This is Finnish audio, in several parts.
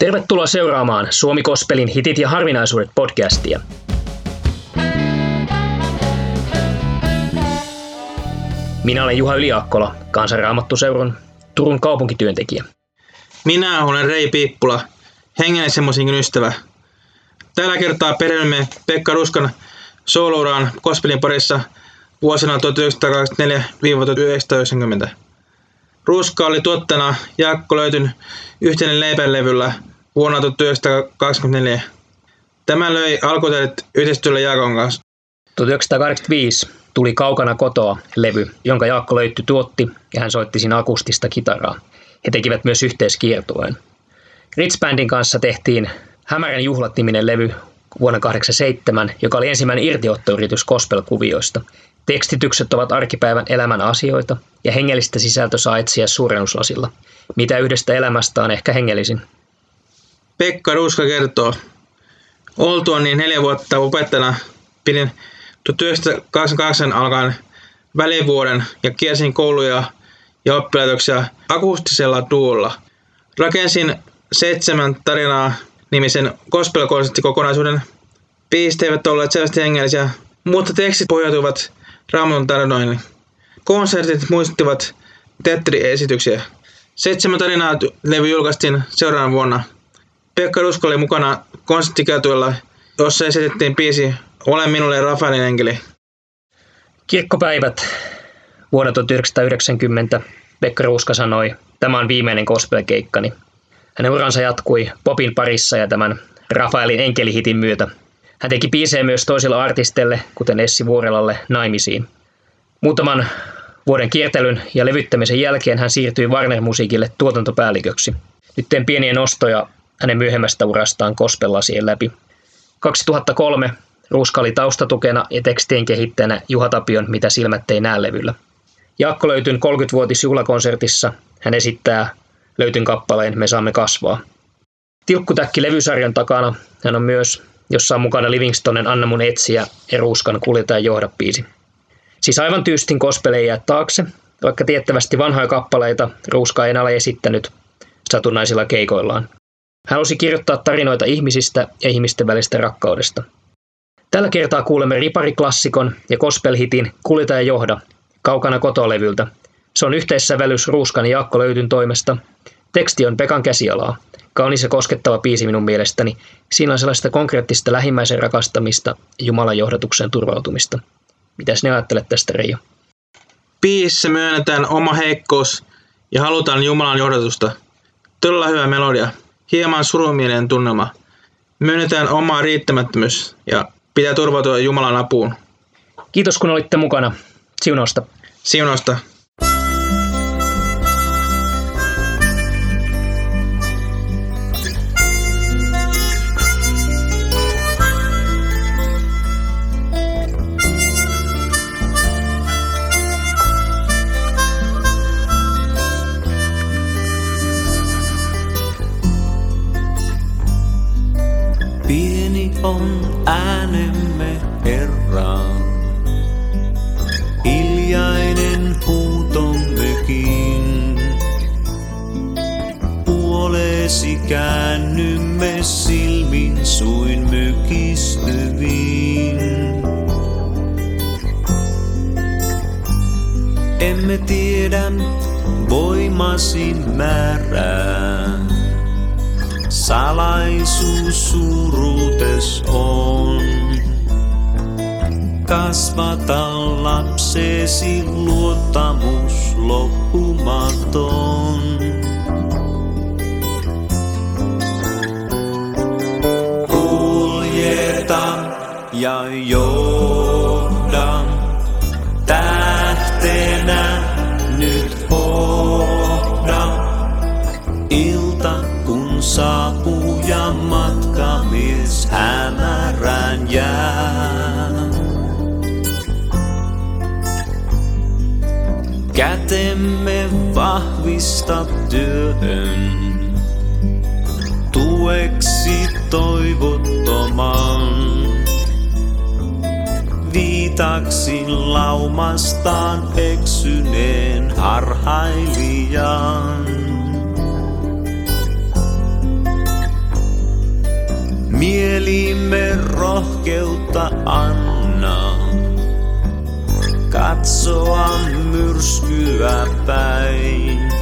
Tervetuloa seuraamaan Suomi Kospelin hitit ja harvinaisuudet podcastia. Minä olen Juha Yliakkola, kansanraamattuseuran Turun kaupunkityöntekijä. Minä olen Rei Piippula, hengellisen musiikin ystävä. Tällä kertaa perehdymme Pekka Ruskan soolouraan Kospelin parissa vuosina 1924-1990. Ruska oli tuottana Jaakko löytyn yhteinen leipälevyllä vuonna 1924. Tämä löi alkuteet yhteistyöllä Jaakon kanssa. 1985 tuli Kaukana kotoa levy, jonka Jaakko löytty tuotti ja hän soitti siinä akustista kitaraa. He tekivät myös yhteiskiertueen. Ritz kanssa tehtiin Hämärän juhlat-niminen levy vuonna 1987, joka oli ensimmäinen irtiottoyritys gospel-kuvioista. Tekstitykset ovat arkipäivän elämän asioita ja hengellistä sisältö saa etsiä suurennuslasilla. Mitä yhdestä elämästä on ehkä hengellisin? Pekka kertoo, oltua niin neljä vuotta opettajana pidin 1988 alkaen välivuoden ja kiersin kouluja ja oppilaitoksia akustisella tuulla. Rakensin seitsemän tarinaa nimisen gospel kokonaisuuden Biisit eivät olleet selvästi hengellisiä, mutta tekstit pohjautuvat Raamatun tarinoihin. Konsertit muistuttivat teatteriesityksiä. Seitsemän tarinaa levy julkaistiin seuraavana vuonna. Pekka Rusko oli mukana konserttikäytöllä, jossa esitettiin biisi Ole minulle Rafaelin enkeli. Kirkkopäivät vuonna 1990 Pekka Ruska sanoi, tämä on viimeinen gospel-keikkani. Hänen uransa jatkui popin parissa ja tämän Rafaelin enkelihitin myötä hän teki biisejä myös toisille artisteille, kuten Essi Vuorelalle, naimisiin. Muutaman vuoden kiertelyn ja levyttämisen jälkeen hän siirtyi Warner Musiikille tuotantopäälliköksi. Nyt teen pieniä nostoja hänen myöhemmästä urastaan kospellasien läpi. 2003 Ruska oli taustatukena ja tekstien kehittäjänä Juha Tapion Mitä silmät ei näe levyllä. Jaakko löytyn 30-vuotisjuhlakonsertissa hän esittää löytyn kappaleen Me saamme kasvaa. Tilkkutäkki levysarjan takana hän on myös jossa on mukana Livingstonen Anna mun etsiä ja Ruuskan kuljeta ja johda biisi. Siis aivan tyystin kospeleja taakse, vaikka tiettävästi vanhoja kappaleita Ruuska ei enää ole esittänyt satunnaisilla keikoillaan. Hän halusi kirjoittaa tarinoita ihmisistä ja ihmisten välistä rakkaudesta. Tällä kertaa kuulemme ripariklassikon ja gospelhitin Kuljeta ja johda kaukana kotolevyltä. Se on yhteissävellys Ruuskan ja Jaakko Löytyn toimesta. Teksti on Pekan käsialaa. Kaunis ja koskettava biisi minun mielestäni. Siinä on sellaista konkreettista lähimmäisen rakastamista Jumalan johdatukseen turvautumista. Mitäs ne ajattelet tästä, Reijo? Biisissä myönnetään oma heikkous ja halutaan Jumalan johdatusta. Todella hyvä melodia. Hieman surumielinen tunnelma. Myönnetään oma riittämättömyys ja pitää turvautua Jumalan apuun. Kiitos kun olitte mukana. Siunosta. Siunosta. Käännymme silmin suin mykistyviin. Emme tiedä voimasi määrää salaisuus suuruutes on. Kasvata lapsesi luottamus loppumaton. Ja johda tähtenä nyt hohda ilta kun saapuu ja matkamies hämärään jää. Kätemme vahvista työhön, tueksi toivottoman taksin laumastaan eksyneen harhailijan. Mielimme rohkeutta anna katsoa myrskyä päin.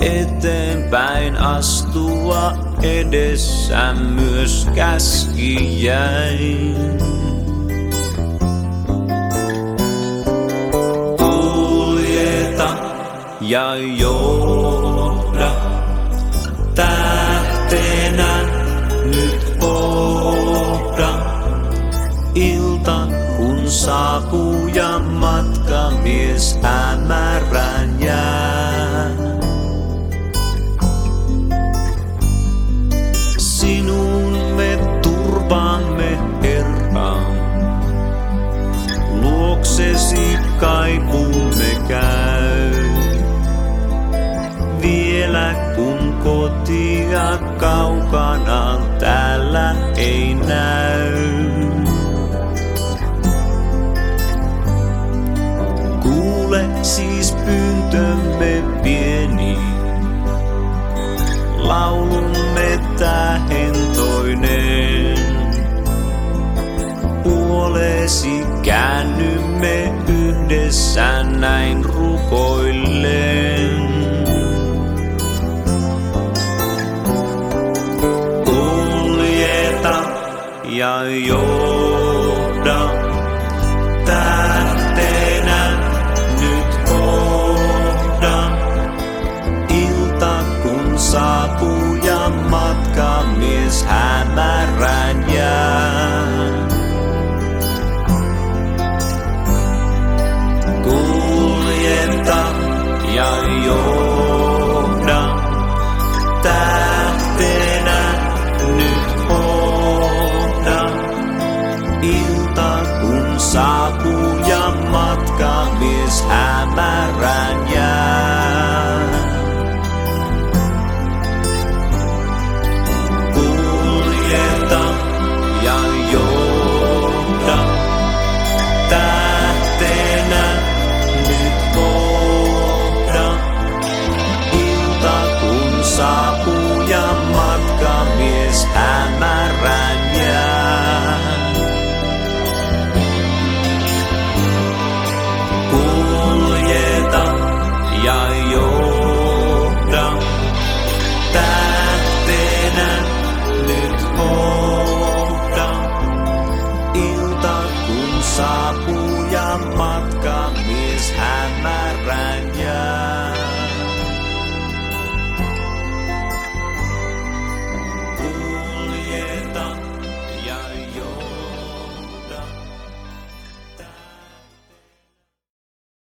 Eteenpäin astua edessä myös käskijäin. Ja johda tähtenä nyt kohda. Ilta kun saapuu ja matkamies hämärän jää. Sinun me turvaamme Herra. Luoksesi kaipuumme käy. Kotia kaukana täällä ei näy. Kuule siis pyyntömme pieni, laulumme tähentoinen. Puolesi käännymme yhdessä näin rukoillen. go.